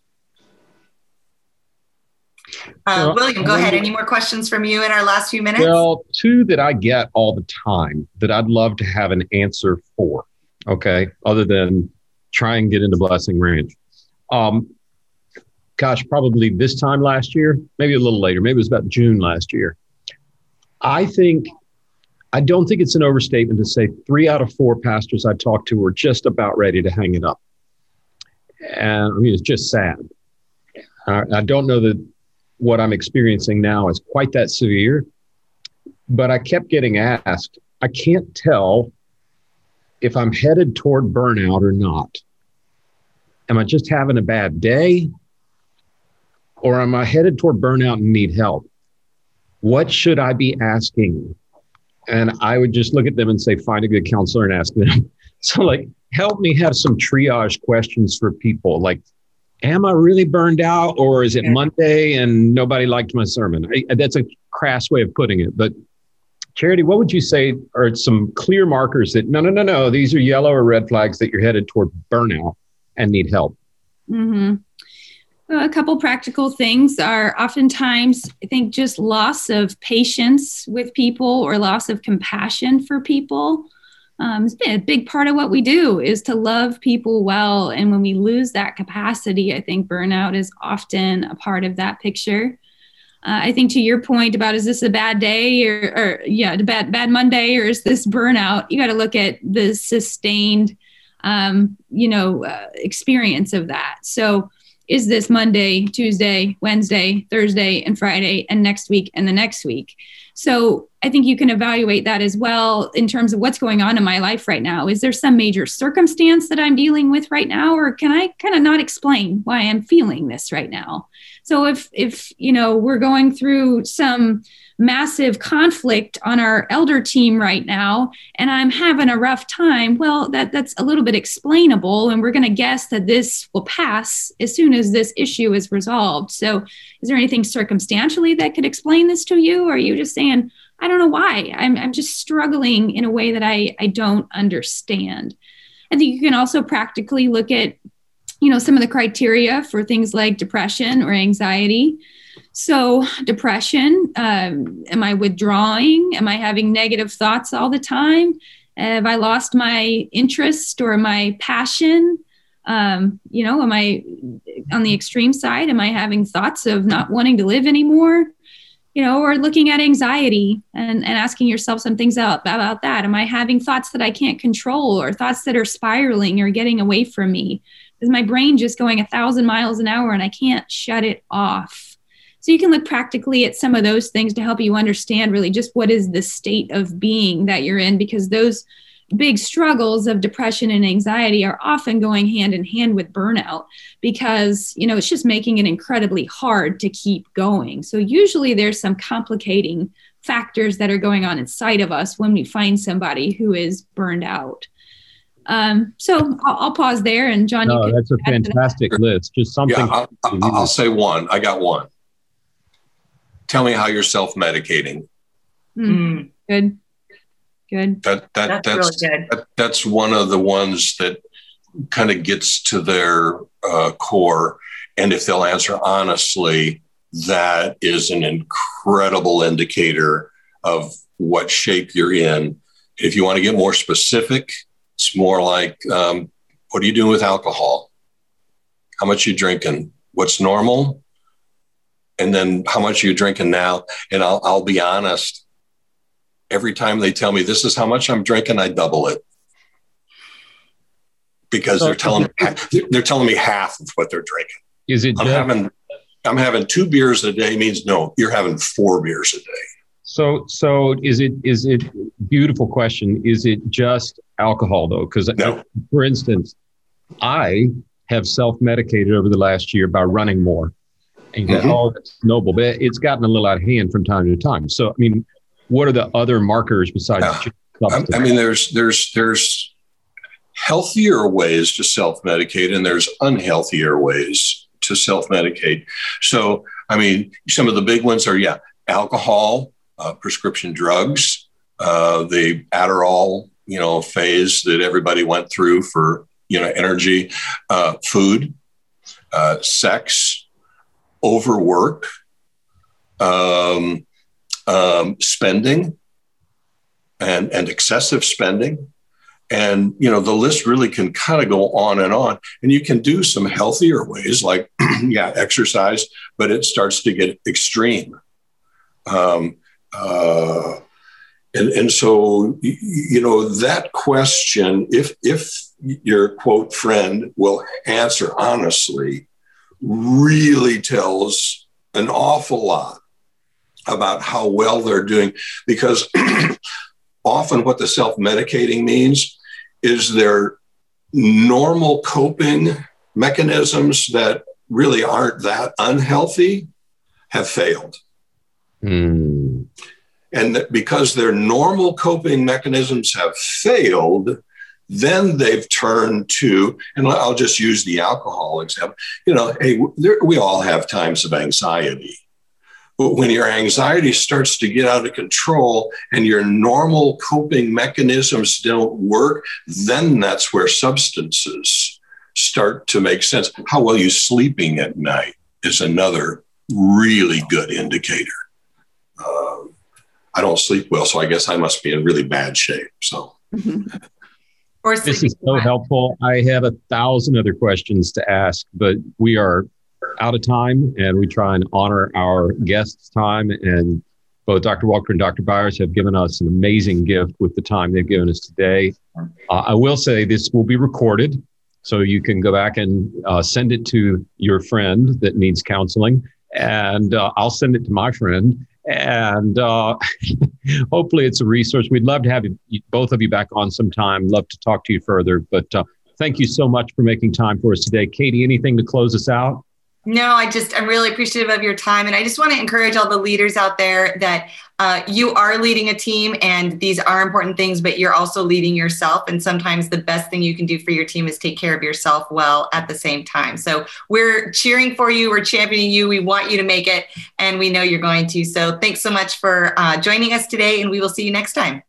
Uh, William, go ahead. Any more questions from you in our last few minutes? Well, two that I get all the time that I'd love to have an answer for. Okay, other than try and get into Blessing Ranch. Um, gosh, probably this time last year, maybe a little later, maybe it was about June last year. I think I don't think it's an overstatement to say three out of four pastors I talked to were just about ready to hang it up. And I mean, it's just sad. I, I don't know that what I'm experiencing now is quite that severe, but I kept getting asked, I can't tell if I'm headed toward burnout or not. Am I just having a bad day? Or am I headed toward burnout and need help? What should I be asking and I would just look at them and say, find a good counselor and ask them. so, like, help me have some triage questions for people. Like, am I really burned out, or is it Monday and nobody liked my sermon? I, that's a crass way of putting it. But, Charity, what would you say are some clear markers that no, no, no, no, these are yellow or red flags that you're headed toward burnout and need help? Mm-hmm a couple practical things are oftentimes, I think, just loss of patience with people or loss of compassion for people. Um, it's been a big part of what we do is to love people well. And when we lose that capacity, I think burnout is often a part of that picture. Uh, I think to your point about is this a bad day or, or yeah, bad bad Monday or is this burnout? You got to look at the sustained um, you know, uh, experience of that. So, is this Monday, Tuesday, Wednesday, Thursday, and Friday, and next week, and the next week? So I think you can evaluate that as well in terms of what's going on in my life right now. Is there some major circumstance that I'm dealing with right now, or can I kind of not explain why I'm feeling this right now? So if if you know we're going through some massive conflict on our elder team right now and i'm having a rough time well that that's a little bit explainable and we're going to guess that this will pass as soon as this issue is resolved. So is there anything circumstantially that could explain this to you or are you just saying i don't know why. I'm, I'm just struggling in a way that i i don't understand. I think you can also practically look at you know some of the criteria for things like depression or anxiety so, depression um, am I withdrawing? Am I having negative thoughts all the time? Have I lost my interest or my passion? Um, you know, am I on the extreme side? Am I having thoughts of not wanting to live anymore? You know, or looking at anxiety and, and asking yourself some things out about that. Am I having thoughts that I can't control or thoughts that are spiraling or getting away from me? Is my brain just going a thousand miles an hour and I can't shut it off? So you can look practically at some of those things to help you understand really just what is the state of being that you're in, because those big struggles of depression and anxiety are often going hand in hand with burnout because you know it's just making it incredibly hard to keep going. So usually there's some complicating factors that are going on inside of us when we find somebody who is burned out. Um, so I'll, I'll, pause there and john no, that's a fantastic that. list. Just something yeah, I'll, I'll say one. I got one tell me how you're self-medicating. Mm. Good. Good. That, that, that's, that's, really good. That, that's one of the ones that kind of gets to their uh, core. And if they'll answer honestly, that is an incredible indicator of what shape you're in. If you want to get more specific, it's more like, um, what are you doing with alcohol? How much you drinking? What's normal? And then how much are you drinking now? And I'll, I'll be honest, every time they tell me this is how much I'm drinking, I double it because they're telling they're telling me half of what they're drinking. Is it? I'm having I'm having two beers a day means no, you're having four beers a day. So so is it is it beautiful question? Is it just alcohol though? Because no. for instance, I have self medicated over the last year by running more and mm-hmm. oh, that's noble. But it's gotten a little out of hand from time to time. So, I mean, what are the other markers besides? I, I mean, there's there's there's healthier ways to self medicate, and there's unhealthier ways to self medicate. So, I mean, some of the big ones are yeah, alcohol, uh, prescription drugs, uh, the Adderall, you know, phase that everybody went through for you know energy, uh, food, uh, sex, overwork, um, um, spending, and and excessive spending, and you know the list really can kind of go on and on. And you can do some healthier ways, like yeah, exercise, but it starts to get extreme. Um, uh, and, and so you know that question if if your quote friend will answer honestly really tells an awful lot about how well they're doing because often what the self medicating means is their normal coping mechanisms that really aren't that unhealthy have failed. Mm. And because their normal coping mechanisms have failed, then they've turned to, and I'll just use the alcohol example. You know, hey, there, we all have times of anxiety. But when your anxiety starts to get out of control and your normal coping mechanisms don't work, then that's where substances start to make sense. How well you sleeping at night is another really good indicator. Uh, I don't sleep well, so I guess I must be in really bad shape. So. Mm-hmm. This is so helpful. I have a thousand other questions to ask, but we are out of time and we try and honor our guests' time. And both Dr. Walker and Dr. Byers have given us an amazing gift with the time they've given us today. Uh, I will say this will be recorded, so you can go back and uh, send it to your friend that needs counseling, and uh, I'll send it to my friend. And uh, hopefully, it's a resource. We'd love to have you, both of you back on sometime. Love to talk to you further. But uh, thank you so much for making time for us today. Katie, anything to close us out? No, I just, I'm really appreciative of your time. And I just want to encourage all the leaders out there that uh, you are leading a team and these are important things, but you're also leading yourself. And sometimes the best thing you can do for your team is take care of yourself well at the same time. So we're cheering for you, we're championing you, we want you to make it, and we know you're going to. So thanks so much for uh, joining us today, and we will see you next time.